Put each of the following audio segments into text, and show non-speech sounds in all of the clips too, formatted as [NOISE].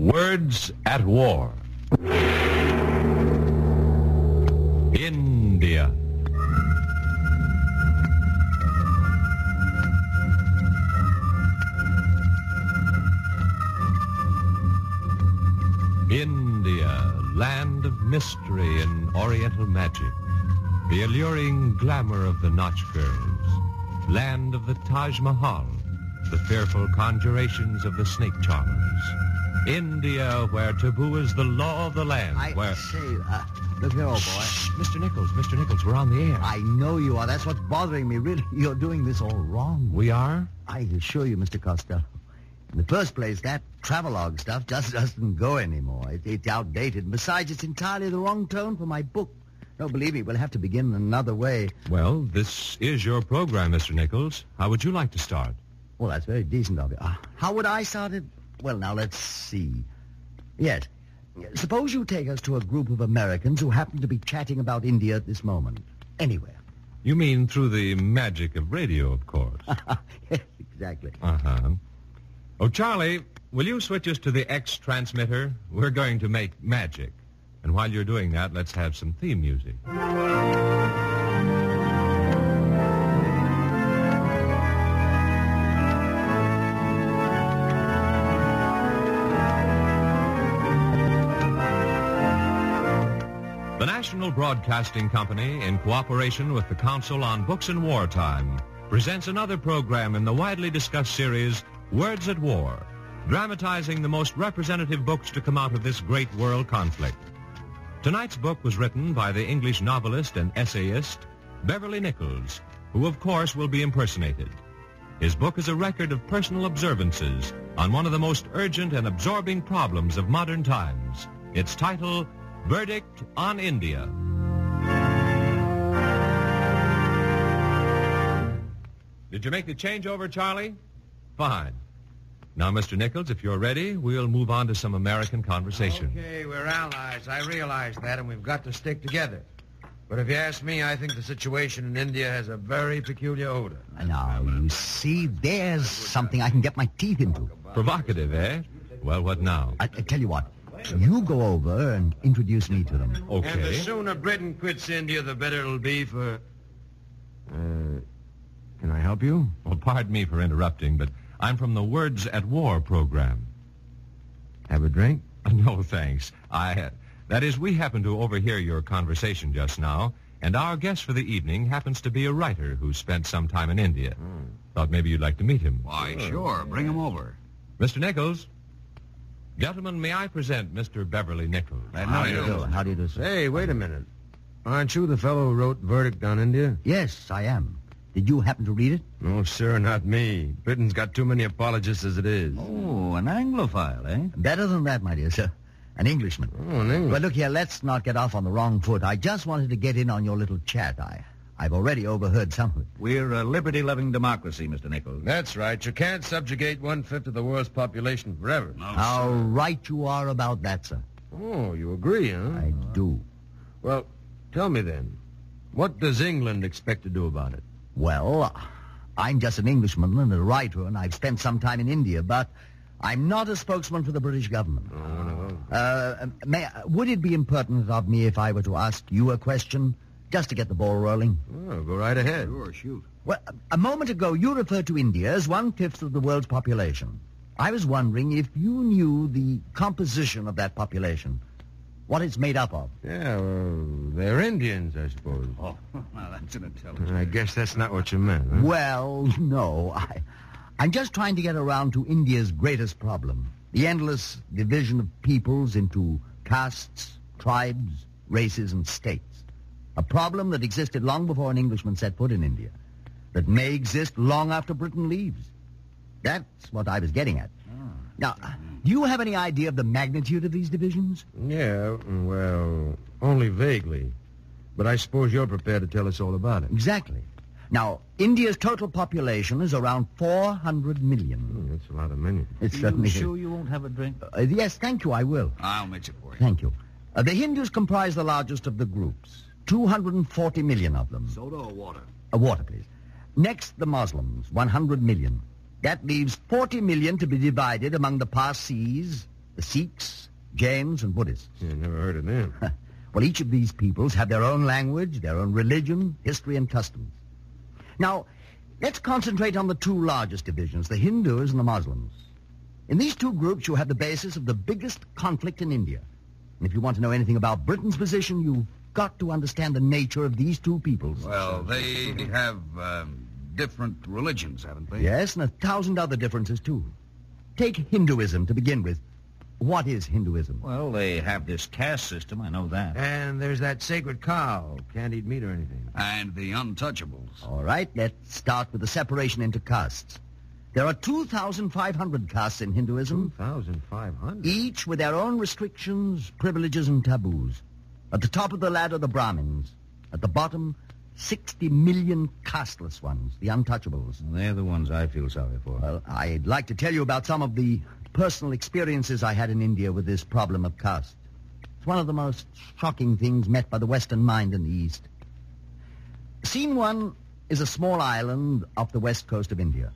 Words at War. India. India, land of mystery and oriental magic. The alluring glamour of the Nautch girls. Land of the Taj Mahal. The fearful conjurations of the snake charmers. India, where taboo is the law of the land. I where... say, uh, look here, old boy. Shh, Mr. Nichols, Mr. Nichols, we're on the air. I know you are. That's what's bothering me. Really, [LAUGHS] you're doing this all wrong. We are? I assure you, Mr. Costello. In the first place, that travelogue stuff just [LAUGHS] doesn't go anymore. It, it's outdated. And besides, it's entirely the wrong tone for my book. No, believe me, we'll have to begin another way. Well, this is your program, Mr. Nichols. How would you like to start? Well, that's very decent of you. Uh, how would I start it? Well, now, let's see. Yes. Suppose you take us to a group of Americans who happen to be chatting about India at this moment. Anywhere. You mean through the magic of radio, of course. [LAUGHS] yes, exactly. uh-huh. Oh, Charlie, will you switch us to the X transmitter? We're going to make magic. And while you're doing that, let's have some theme music. Broadcasting Company, in cooperation with the Council on Books in Wartime, presents another program in the widely discussed series Words at War, dramatizing the most representative books to come out of this great world conflict. Tonight's book was written by the English novelist and essayist Beverly Nichols, who of course will be impersonated. His book is a record of personal observances on one of the most urgent and absorbing problems of modern times. Its title, Verdict on India. Did you make the changeover, Charlie? Fine. Now, Mr. Nichols, if you're ready, we'll move on to some American conversation. Okay, we're allies. I realize that, and we've got to stick together. But if you ask me, I think the situation in India has a very peculiar odor. Now, you see, there's something I can get my teeth into. Provocative, eh? Well, what now? I, I tell you what. You go over and introduce me to them. Okay. And the sooner Britain quits India, the better it'll be for... Uh, can I help you? Well, pardon me for interrupting, but I'm from the Words at War program. Have a drink? [LAUGHS] No, thanks. I, uh, that is, we happen to overhear your conversation just now, and our guest for the evening happens to be a writer who spent some time in India. Thought maybe you'd like to meet him. Why, sure. Bring him over. Mr. Nichols. Gentlemen, may I present Mr. Beverly Nichols? How do you do? How do you do, sir? Hey, wait a minute. Aren't you the fellow who wrote Verdict on India? Yes, I am. Did you happen to read it? No, sir, not me. Britain's got too many apologists as it is. Oh, an Anglophile, eh? Better than that, my dear sir. An Englishman. Oh, an English. Well, look here, let's not get off on the wrong foot. I just wanted to get in on your little chat. I, I've already overheard some of it. We're a liberty-loving democracy, Mr. Nichols. That's right. You can't subjugate one-fifth of the world's population forever. How right you are about that, sir. Oh, you agree, huh? I do. Well, tell me then, what does England expect to do about it? Well, I'm just an Englishman and a writer, and I've spent some time in India, but I'm not a spokesman for the British government. Uh, may, would it be impertinent of me if I were to ask you a question, just to get the ball rolling? Oh, go right ahead. Sure, shoot. Well, a moment ago, you referred to India as one-fifth of the world's population. I was wondering if you knew the composition of that population, what it's made up of. Yeah, well, they're Indians, I suppose. Oh, now that's an intelligent. I guess that's not what you meant. Huh? Well, [LAUGHS] no. I, I'm just trying to get around to India's greatest problem. The endless division of peoples into castes, tribes, races, and states. A problem that existed long before an Englishman set foot in India. That may exist long after Britain leaves. That's what I was getting at. Ah. Now, do you have any idea of the magnitude of these divisions? Yeah, well, only vaguely. But I suppose you're prepared to tell us all about it. Exactly. Now, India's total population is around 400 million. Hmm, that's a lot of money. It You certainly is. sure you won't have a drink? Uh, yes, thank you, I will. I'll mix it for you. Thank you. Uh, the Hindus comprise the largest of the groups. 240 million of them. Soda or water? Uh, water, please. Next, the Muslims, 100 million. That leaves 40 million to be divided among the Parsis, the Sikhs, Jains, and Buddhists. Yeah, never heard of them. [LAUGHS] Well, each of these peoples have their own language, their own religion, history, and customs. Now, let's concentrate on the two largest divisions, the Hindus and the Muslims. In these two groups, you have the basis of the biggest conflict in India. And if you want to know anything about Britain's position, you've got to understand the nature of these two peoples. Well, they have um, different religions, haven't they? Yes, and a thousand other differences, too. Take Hinduism to begin with. What is Hinduism? Well, they have this caste system, I know that. And there's that sacred cow. Can't eat meat or anything. And the untouchables. All right, let's start with the separation into castes. There are 2,500 castes in Hinduism, 2,500. each with their own restrictions, privileges, and taboos. At the top of the ladder, the Brahmins. At the bottom, 60 million casteless ones, the untouchables. They're the ones I feel sorry for. Well, I'd like to tell you about some of the personal experiences I had in India with this problem of caste. It's one of the most shocking things met by the Western mind in the East. Scene one is a small island off the west coast of India.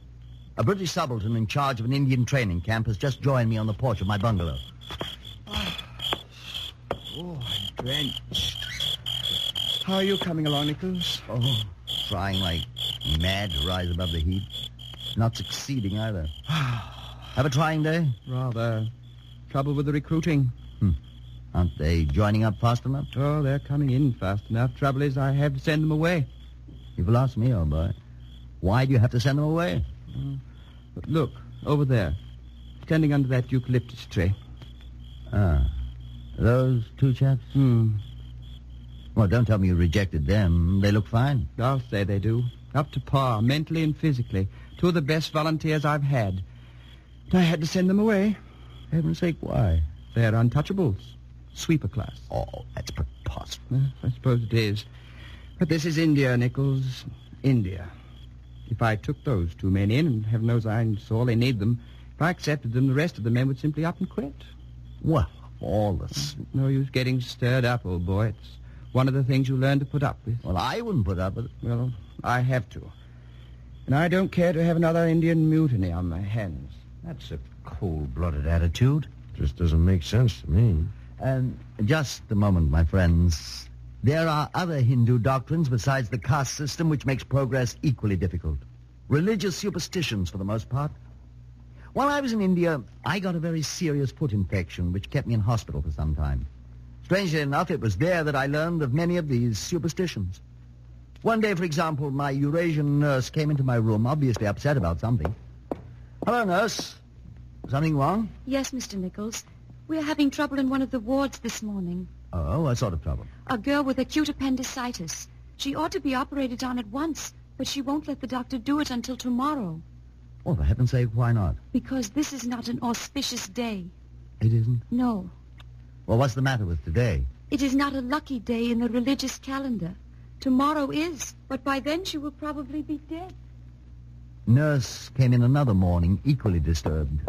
A British subaltern in charge of an Indian training camp has just joined me on the porch of my bungalow. Oh, I'm drenched. How are you coming along, Nichols? Oh, trying like mad to rise above the heat. Not succeeding either. [SIGHS] Have a trying day? Rather. Trouble with the recruiting. Aren't they joining up fast enough? Oh, they're coming in fast enough. Trouble is, I have to send them away. You've lost me, old boy. Why do you have to send them away? But look, over there. Standing under that eucalyptus tree. Ah, those two chaps? Hmm. Well, don't tell me you rejected them. They look fine. I'll say they do. Up to par, mentally and physically. Two of the best volunteers I've had. But I had to send them away. Heaven's sake, why? They're untouchables. Sweeper class. Oh, that's preposterous. I suppose it is. But this is India, Nichols. India. If I took those two men in, and heaven knows I saw they need them, if I accepted them, the rest of the men would simply up and quit. Well, all this. No use getting stirred up, old boy. It's one of the things you learn to put up with. Well, I wouldn't put up with it. Well, I have to. And I don't care to have another Indian mutiny on my hands. That's a cold-blooded attitude. Just doesn't make sense to me. And just a moment, my friends. There are other Hindu doctrines besides the caste system which makes progress equally difficult. Religious superstitions, for the most part. While I was in India, I got a very serious foot infection which kept me in hospital for some time. Strangely enough, it was there that I learned of many of these superstitions. One day, for example, my Eurasian nurse came into my room, obviously upset about something. Hello, nurse. Something wrong? Yes, Mr. Nichols. We're having trouble in one of the wards this morning. Oh, what sort of trouble? A girl with acute appendicitis. She ought to be operated on at once, but she won't let the doctor do it until tomorrow. Oh, for heaven's sake, why not? Because this is not an auspicious day. It isn't. No, Well, what's the matter with today? it is not a lucky day in the religious calendar. Tomorrow is, but by then she will probably be dead. Nurse came in another morning, equally disturbed.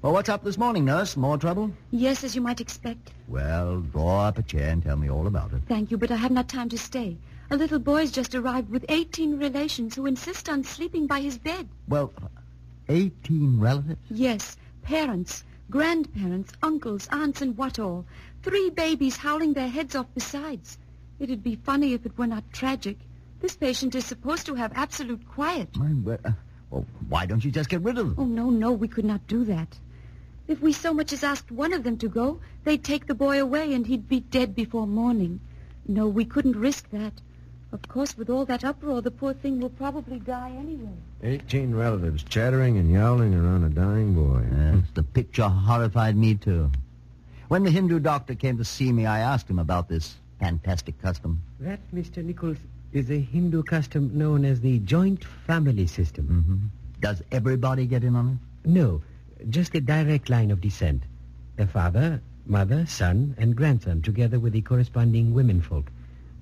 Well, what's up this morning, nurse? More trouble? Yes, as you might expect. Well, draw up a chair and tell me all about it. Thank you, but I have not time to stay. A little boy's just arrived with 18 relations who insist on sleeping by his bed. Well, 18 relatives? Yes, parents, grandparents, uncles, aunts, and what all. Three babies howling their heads off besides. It'd be funny if it were not tragic. This patient is supposed to have absolute quiet. Word, uh, Well, why don't you just get rid of them? Oh, no, no, we could not do that. If we so much as asked one of them to go, they'd take the boy away and he'd be dead before morning. No, we couldn't risk that. Of course, with all that uproar, the poor thing will probably die anyway. Eighteen relatives chattering and yowling around a dying boy. Yes, the picture horrified me, too. When the Hindu doctor came to see me, I asked him about this fantastic custom. That, Mr. Nichols, is a Hindu custom known as the joint family system. Mm-hmm. Does everybody get in on it? No, just a direct line of descent. A father, mother, son, and grandson, together with the corresponding womenfolk.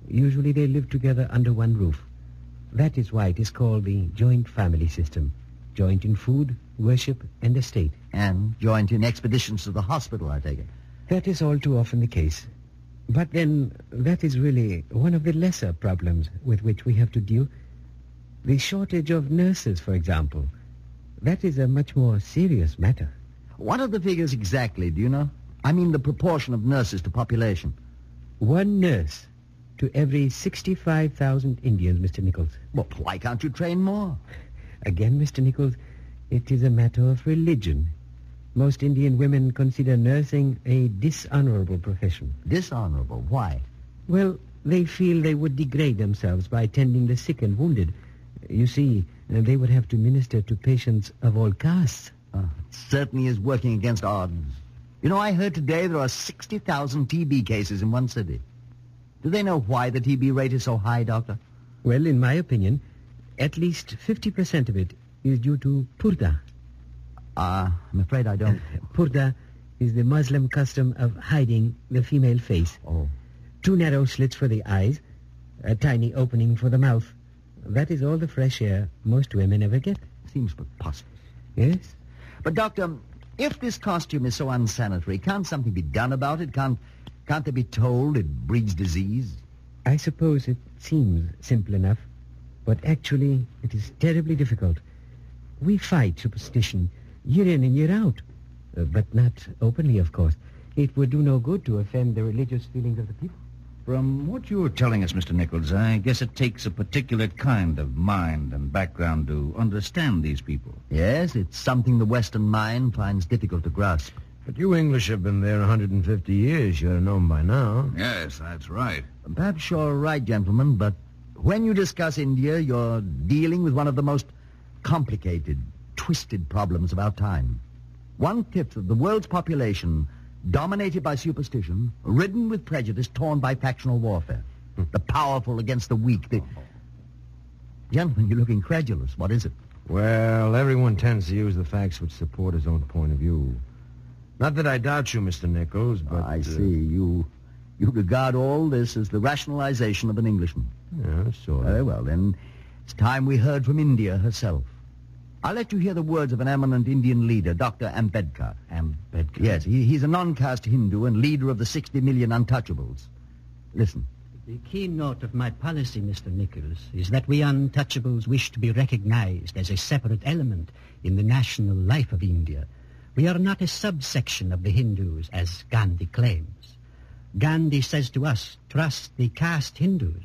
Usually they live together under one roof. That is why it is called the joint family system. Joint in food, worship, and estate. And joint in expeditions to the hospital, I take it. That is all too often the case. But then, that is really one of the lesser problems with which we have to deal. The shortage of nurses, for example. That is a much more serious matter. What are the figures exactly, do you know? I mean the proportion of nurses to population. One nurse to every 65,000 Indians, Mr. Nichols. Well, why can't you train more? Again, Mr. Nichols, it is a matter of religion. Most Indian women consider nursing a dishonorable profession. Dishonorable? Why? Well, they feel they would degrade themselves by tending the sick and wounded. You see, they would have to minister to patients of all castes. Uh, it certainly is working against odds. You know, I heard today there are 60,000 TB cases in one city. Do they know why the TB rate is so high, Doctor? Well, in my opinion, at least 50% of it is due to purdah. Ah, uh, I'm afraid I don't. purdah is the Muslim custom of hiding the female face. Oh. Two narrow slits for the eyes, a tiny opening for the mouth. That is all the fresh air most women ever get. Seems preposterous. Yes? But, Doctor, if this costume is so unsanitary, can't something be done about it? Can't, can't they be told it breeds disease? I suppose it seems simple enough, but actually it is terribly difficult. We fight superstition year in and year out, uh, but not openly, of course. It would do no good to offend the religious feelings of the people. From what you're telling us, Mr. Nichols, I guess it takes a particular kind of mind and background to understand these people. Yes, it's something the Western mind finds difficult to grasp. But you English have been there 150 years. You ought to know them by now. Yes, that's right. Perhaps you're right, gentlemen, but when you discuss India, you're dealing with one of the most complicated, twisted problems of our time. One-fifth of the world's population dominated by superstition, ridden with prejudice, torn by factional warfare. the powerful against the weak. The... Gentlemen, you look incredulous. What is it? Well, everyone tends to use the facts which support his own point of view. Not that I doubt you, Mr. Nichols, but... I uh, see. You you regard all this as the rationalization of an Englishman. Yeah, sort of. Very well, then. It's time we heard from India herself. I'll let you hear the words of an eminent Indian leader, Dr. Ambedkar. Ambedkar? Yes, he, he's a non-caste Hindu and leader of the 60 million untouchables. Listen. The keynote of my policy, Mr. Nichols, is that we untouchables wish to be recognized as a separate element in the national life of India. We are not a subsection of the Hindus, as Gandhi claims. Gandhi says to us, trust the caste Hindus.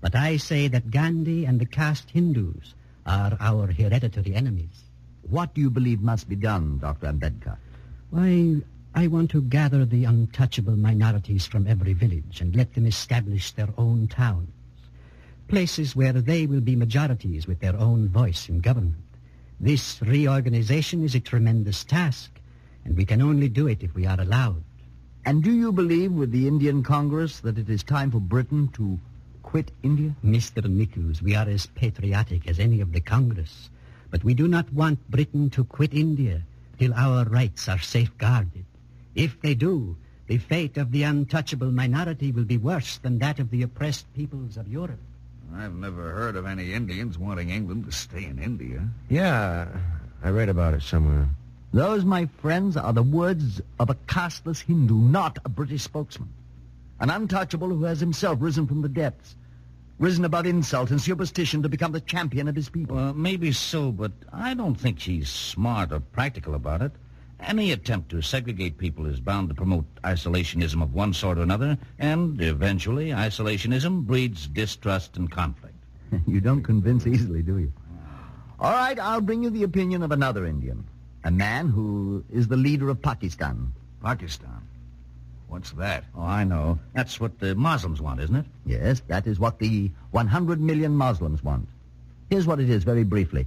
But I say that Gandhi and the caste Hindus are our hereditary enemies. What do you believe must be done, Dr. Ambedkar? Why, I want to gather the untouchable minorities from every village and let them establish their own towns. Places where they will be majorities with their own voice in government. This reorganization is a tremendous task, and we can only do it if we are allowed. And do you believe with the Indian Congress that it is time for Britain to quit India? Mr. Nichols, we are as patriotic as any of the Congress, but we do not want Britain to quit India till our rights are safeguarded. If they do, the fate of the untouchable minority will be worse than that of the oppressed peoples of Europe. I've never heard of any Indians wanting England to stay in India. Yeah, I read about it somewhere. Those, my friends, are the words of a casteless Hindu, not a British spokesman. An untouchable who has himself risen from the depths, risen above insult and superstition to become the champion of his people. Well, maybe so, but I don't think she's smart or practical about it. Any attempt to segregate people is bound to promote isolationism of one sort or another, and eventually isolationism breeds distrust and conflict. [LAUGHS] you don't convince easily, do you? All right, I'll bring you the opinion of another Indian. A man who is the leader of Pakistan. Pakistan? What's that? Oh, I know. That's what the Muslims want, isn't it? Yes, that is what the 100 million Muslims want. Here's what it is, very briefly.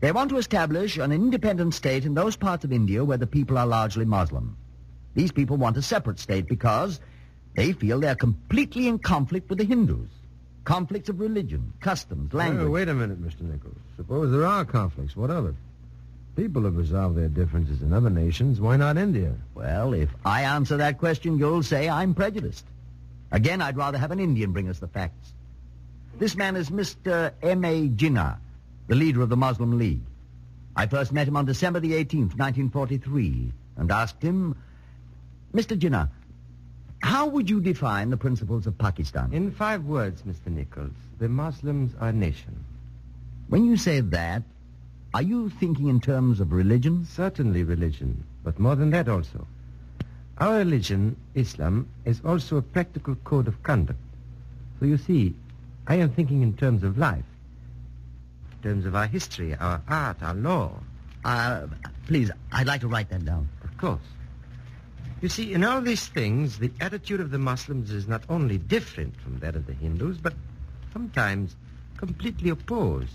They want to establish an independent state in those parts of India where the people are largely Muslim. These people want a separate state because they feel they're completely in conflict with the Hindus. Conflicts of religion, customs, language. Well, wait a minute, Mr. Nichols. Suppose there are conflicts. What of it? People have resolved their differences in other nations. Why not India? Well, if I answer that question, you'll say I'm prejudiced. Again, I'd rather have an Indian bring us the facts. This man is Mr. M.A. Jinnah, the leader of the Muslim League. I first met him on December the 18th, 1943, and asked him, Mr. Jinnah, how would you define the principles of Pakistan? In five words, Mr. Nichols, the Muslims are a nation. When you say that, are you thinking in terms of religion? Certainly religion, but more than that also. Our religion, Islam, is also a practical code of conduct. So you see, I am thinking in terms of life, terms of our history, our art, our law. Uh, please, I'd like to write that down. Of course. You see, in all these things, the attitude of the Muslims is not only different from that of the Hindus, but sometimes completely opposed.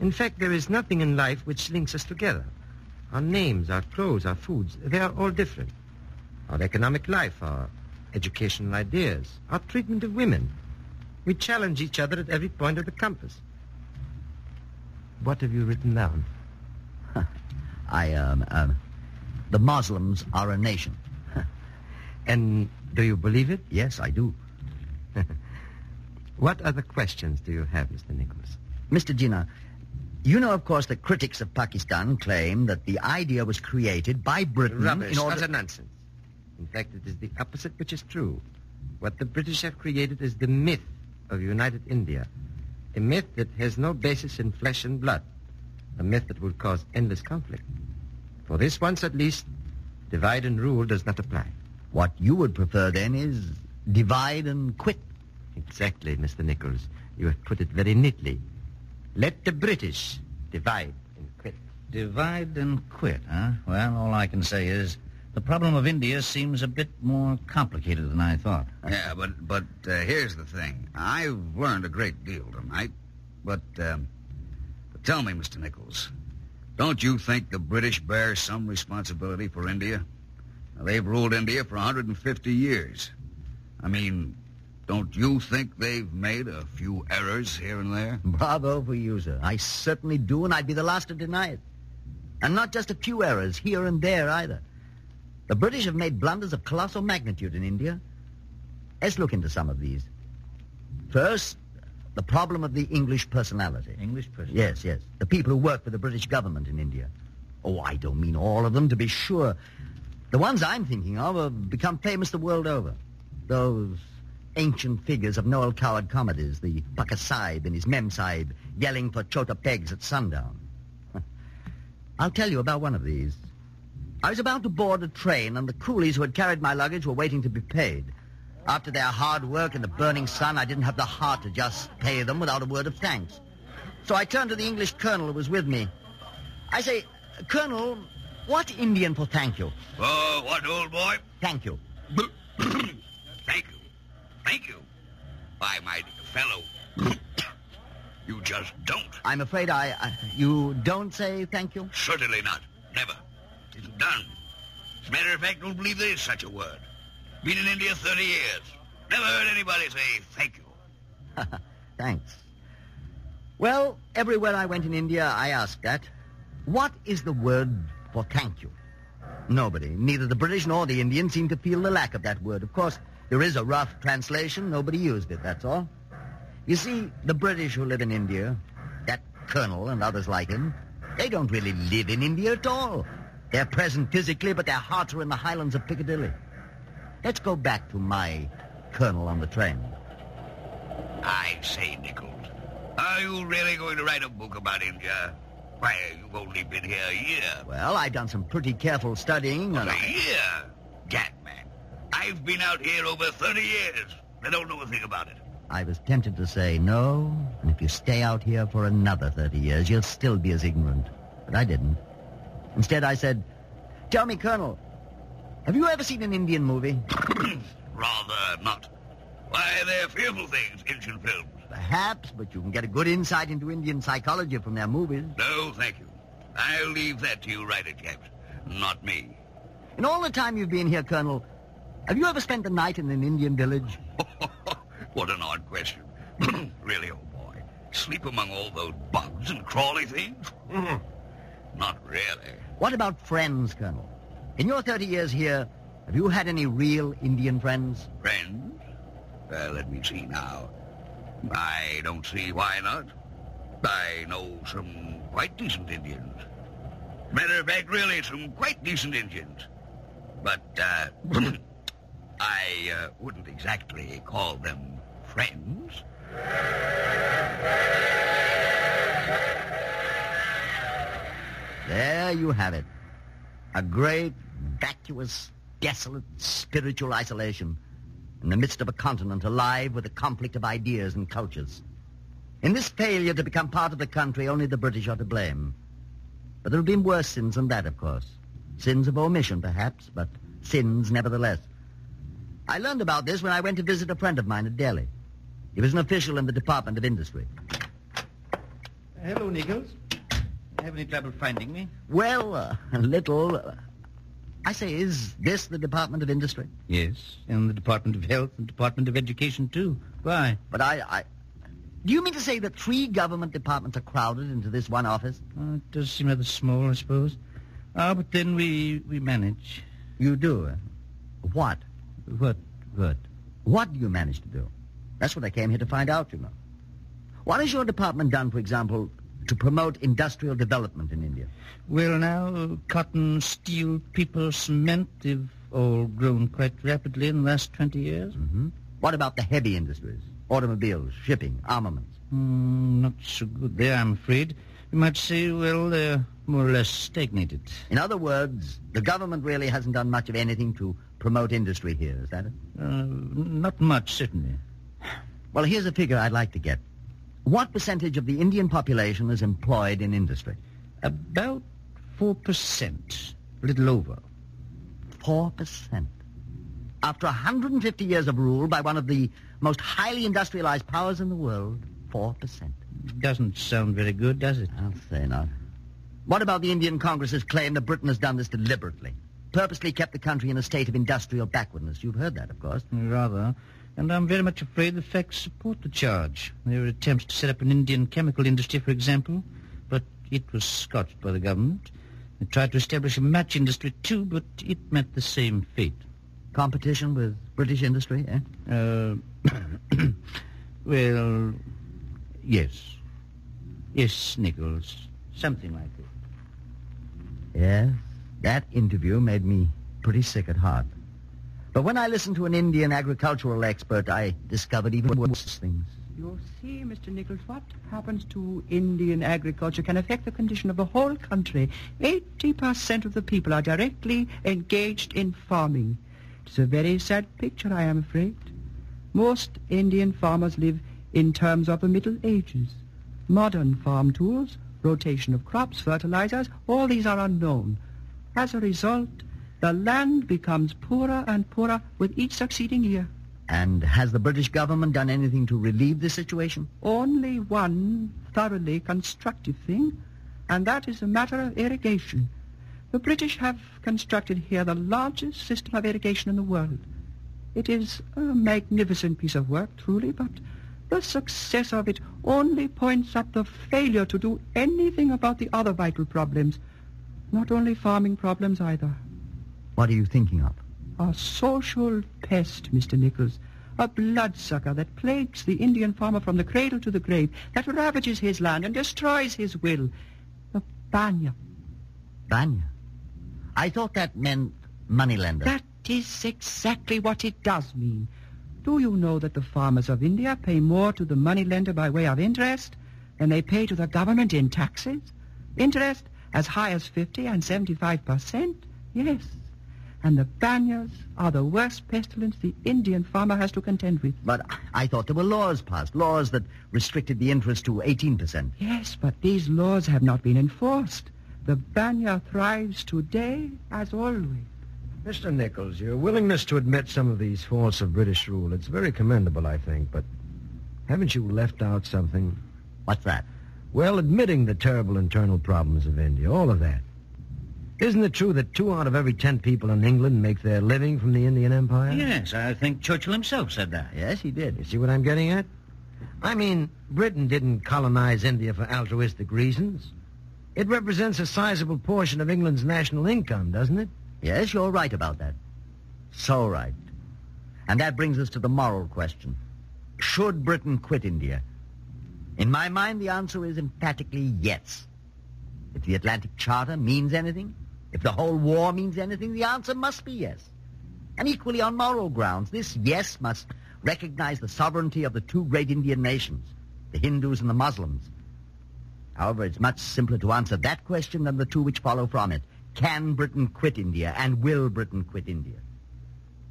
In fact, there is nothing in life which links us together. Our names, our clothes, our foods, they are all different. Our economic life, our educational ideas, our treatment of women. We challenge each other at every point of the compass. What have you written down? [LAUGHS] I, um, um, the Muslims are a nation. [LAUGHS] and do you believe it? Yes, I do. [LAUGHS] what other questions do you have, Mr. Nichols? Mr. Jinnah, you know, of course, that critics of Pakistan claim that the idea was created by Britain Rubbish, in order... utter nonsense. In fact, it is the opposite which is true. What the British have created is the myth of united India, a myth that has no basis in flesh and blood, a myth that would cause endless conflict. For this once at least, divide and rule does not apply. What you would prefer then is divide and quit. Exactly, Mr. Nichols. You have put it very neatly. Let the British divide and quit. Divide and quit, huh? Well, all I can say is the problem of India seems a bit more complicated than I thought. Yeah, but but uh, here's the thing. I've learned a great deal tonight. But, um, but tell me, Mr. Nichols, don't you think the British bear some responsibility for India? Now, they've ruled India for 150 years. I mean, don't you think they've made a few errors here and there? Bravo for you, sir. I certainly do, and I'd be the last to deny it. And not just a few errors here and there either. The British have made blunders of colossal magnitude in India. Let's look into some of these. First, the problem of the English personality. English personality? Yes, yes. The people who work for the British government in India. Oh, I don't mean all of them, to be sure. The ones I'm thinking of have become famous the world over. Those ancient figures of Noel Coward comedies, the Pukka Sahib and his Mem Sahib yelling for chota pegs at sundown. [LAUGHS] I'll tell you about one of these. I was about to board a train, and the coolies who had carried my luggage were waiting to be paid. After their hard work in the burning sun, I didn't have the heart to just pay them without a word of thanks. So I turned to the English colonel who was with me. I say, Colonel, what Indian for thank you? Oh, what, old boy? Thank you. [COUGHS] thank you. Thank you. Why, my fellow, [COUGHS] you just don't. I'm afraid I, I... You don't say thank you? Certainly not. Never. Done. As a matter of fact, don't believe there is such a word. Been in India 30 years. Never heard anybody say thank you. [LAUGHS] Thanks. Well, everywhere I went in India, I asked that. What is the word for thank you? Nobody, neither the British nor the Indians, seem to feel the lack of that word. Of course, there is a rough translation. Nobody used it, that's all. You see, the British who live in India, that colonel and others like him, they don't really live in India at all. They're present physically, but their hearts are in the highlands of Piccadilly. Let's go back to my colonel on the train. I say, Nichols, are you really going to write a book about India? Why, you've only been here a year. Well, I've done some pretty careful studying. And a year? Gad, man. I've been out here over 30 years. I don't know a thing about it. I was tempted to say no, and if you stay out here for another 30 years, you'll still be as ignorant. But I didn't. Instead, I said, Tell me, Colonel, have you ever seen an Indian movie? [CLEARS THROAT] Rather not. Why, they're fearful things, Indian films. Perhaps, but you can get a good insight into Indian psychology from their movies. No, thank you. I'll leave that to you writer chaps. Not me. In all the time you've been here, Colonel, have you ever spent the night in an Indian village? [LAUGHS] What an odd question. [CLEARS THROAT] really, old boy. Sleep among all those bugs and crawly things? Mm-hmm. Not really. What about friends, Colonel? In your 30 years here, have you had any real Indian friends? Friends? Well, let me see now. I don't see why not. I know some quite decent Indians. Matter of fact, really, some quite decent Indians. But, uh, [CLEARS THROAT] I uh, wouldn't exactly call them friends. There you have it. A great, vacuous, desolate, spiritual isolation in the midst of a continent alive with a conflict of ideas and cultures. In this failure to become part of the country, only the British are to blame. But there have been worse sins than that, of course. Sins of omission, perhaps, but sins nevertheless. I learned about this when I went to visit a friend of mine at Delhi. He was an official in the Department of Industry. Hello, Nichols. Have any trouble finding me? Well, uh, a [LAUGHS] little. Uh, I say, is this the Department of Industry? Yes, and the Department of Health and Department of Education, too. Why? But I, I... Do you mean to say that three government departments are crowded into this one office? Uh, it does seem rather small, I suppose. Ah, but then we, we manage. You do? Uh, what? What? What? What do you manage to do? That's what I came here to find out, you know. What has your department done, for example, to promote industrial development in India? Well, now, cotton, steel, people, cement, they've all grown quite rapidly in the last 20 years. Mm-hmm. What about the heavy industries? Automobiles, shipping, armaments? Mm, not so good there, I'm afraid. You might say, well, they're more or less stagnated. In other words, the government really hasn't done much of anything to promote industry here, is that it? Uh, not much, certainly. Well, here's a figure I'd like to get. What percentage of the Indian population is employed in industry? About 4%. A little over. 4%. After 150 years of rule by one of the most highly industrialized powers in the world, 4%. Doesn't sound very good, does it? I'll say not. What about the Indian Congress's claim that Britain has done this deliberately? Purposely kept the country in a state of industrial backwardness. You've heard that, of course. Rather. And I'm very much afraid the facts support the charge. There were attempts to set up an Indian chemical industry, for example, but it was scotched by the government. They tried to establish a match industry, too, but it met the same fate. Competition with British industry, eh? Uh, [COUGHS] well, yes. Yes, Nichols. Something like that. Yes, that interview made me pretty sick at heart. But when I listened to an Indian agricultural expert, I discovered even worse things. You see, Mr. Nichols, what happens to Indian agriculture can affect the condition of the whole country. 80% of the people are directly engaged in farming. It's a very sad picture, I am afraid. Most Indian farmers live in terms of the Middle Ages. Modern farm tools, rotation of crops, fertilizers, all these are unknown. As a result, the land becomes poorer and poorer with each succeeding year. And has the British government done anything to relieve the situation? Only one thoroughly constructive thing, and that is a matter of irrigation. The British have constructed here the largest system of irrigation in the world. It is a magnificent piece of work, truly, but the success of it only points up the failure to do anything about the other vital problems. Not only farming problems either. What are you thinking of? A social pest, Mr. Nichols. A bloodsucker that plagues the Indian farmer from the cradle to the grave, that ravages his land and destroys his will. The banya. Banya? I thought that meant moneylender. That is exactly what it does mean. Do you know that the farmers of India pay more to the moneylender by way of interest than they pay to the government in taxes? Interest as high as 50 and 75 percent? Yes. And the banyas are the worst pestilence the Indian farmer has to contend with. But I thought there were laws passed, laws that restricted the interest to 18%. Yes, but these laws have not been enforced. The banya thrives today as always. Mr. Nichols, your willingness to admit some of these faults of British rule, it's very commendable, I think, but haven't you left out something? What's that? Well, admitting the terrible internal problems of India, all of that. Isn't it true that two out of every ten people in England make their living from the Indian Empire? Yes, I think Churchill himself said that. Yes, he did. You see what I'm getting at? I mean, Britain didn't colonize India for altruistic reasons. It represents a sizable portion of England's national income, doesn't it? Yes, you're right about that. So right. And that brings us to the moral question. Should Britain quit India? In my mind, the answer is emphatically yes. If the Atlantic Charter means anything, if the whole war means anything, the answer must be yes. And equally on moral grounds, this yes must recognize the sovereignty of the two great Indian nations, the Hindus and the Muslims. However, it's much simpler to answer that question than the two which follow from it. Can Britain quit India, and will Britain quit India?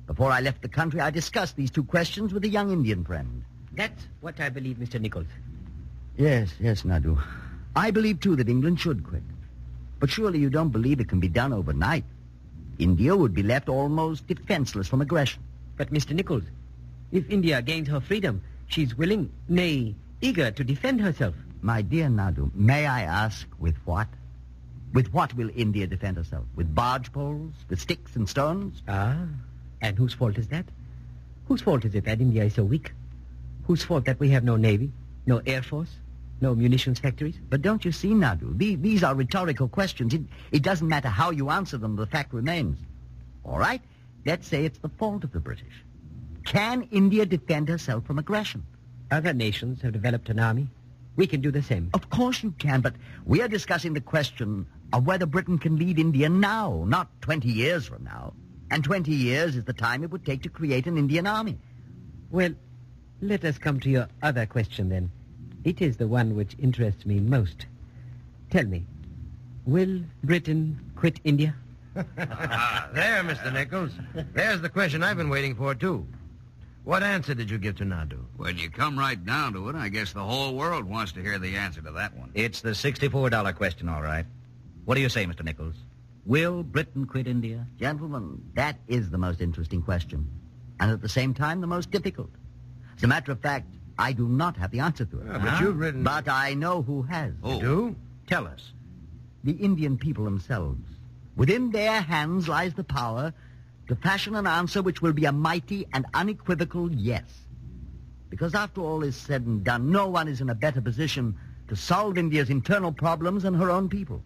Before I left the country, I discussed these two questions with a young Indian friend. That's what I believe, Mr. Nichols. Yes, yes, Nadu. I believe, too, that England should quit. But surely you don't believe it can be done overnight. India would be left almost defenseless from aggression. But, Mr. Nichols, if India gains her freedom, she's willing, nay, eager to defend herself. My dear Nadu, may I ask with what? With what will India defend herself? With barge poles? With sticks and stones? Ah, and whose fault is that? Whose fault is it that India is so weak? Whose fault that we have no navy, no air force, no munitions factories? But don't you see, Nadu, the- these are rhetorical questions. It, it doesn't matter how you answer them, the fact remains. All right, let's say it's the fault of the British. Can India defend herself from aggression? Other nations have developed an army. We can do the same. Of course you can, but we are discussing the question of whether Britain can lead India now, not 20 years from now. And 20 years is the time it would take to create an Indian army. Well, let us come to your other question then. It is the one which interests me most. Tell me, will Britain quit India? Ah, [LAUGHS] there, Mr. Nichols. There's the question I've been waiting for, too. What answer did you give to Nadu? When you come right down to it, I guess the whole world wants to hear the answer to that one. It's the $64 question, all right. What do you say, Mr. Nichols? Will Britain quit India? Gentlemen, that is the most interesting question. And at the same time, the most difficult. As a matter of fact, I do not have the answer to it. Ah, but you've written... But I know who has. You do? Tell us. The Indian people themselves. Within their hands lies the power to fashion an answer which will be a mighty and unequivocal yes. Because after all is said and done, no one is in a better position to solve India's internal problems than her own people.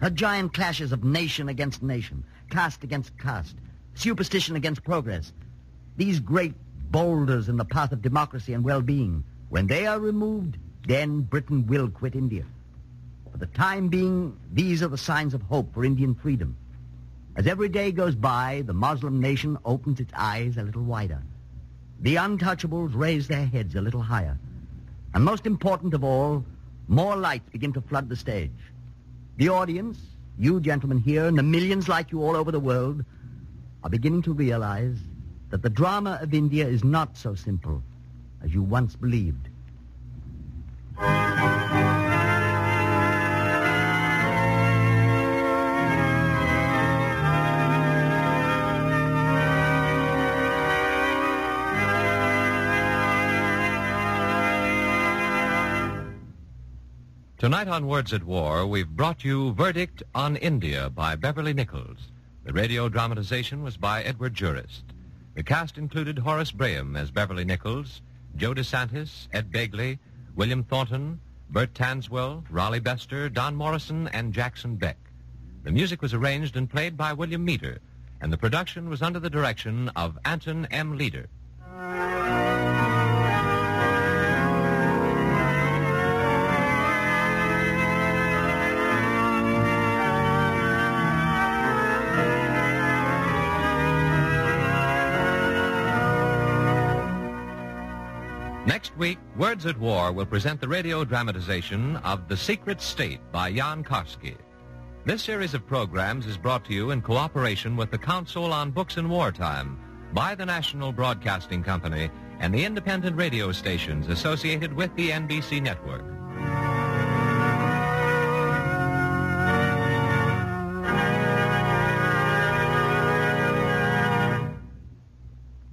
Her giant clashes of nation against nation, caste against caste, superstition against progress. These great boulders in the path of democracy and well-being. When they are removed, then Britain will quit India. For the time being, these are the signs of hope for Indian freedom. As every day goes by, the Muslim nation opens its eyes a little wider. The untouchables raise their heads a little higher. And most important of all, more lights begin to flood the stage. The audience, you gentlemen here, and the millions like you all over the world, are beginning to realize that the drama of India is not so simple as you once believed. Tonight on Words at War, we've brought you Verdict on India by Beverly Nichols. The radio dramatization was by Edward Jurist. The cast included Horace Braham as Beverly Nichols, Joe DeSantis, Ed Begley, William Thornton, Bert Tanswell, Raleigh Bester, Don Morrison, and Jackson Beck. The music was arranged and played by William Meader, and the production was under the direction of Anton M. Leader. Next week, Words at War will present the radio dramatization of The Secret State by Jan Karski. This series of programs is brought to you in cooperation with the Council on Books in Wartime by the National Broadcasting Company and the independent radio stations associated with the NBC network.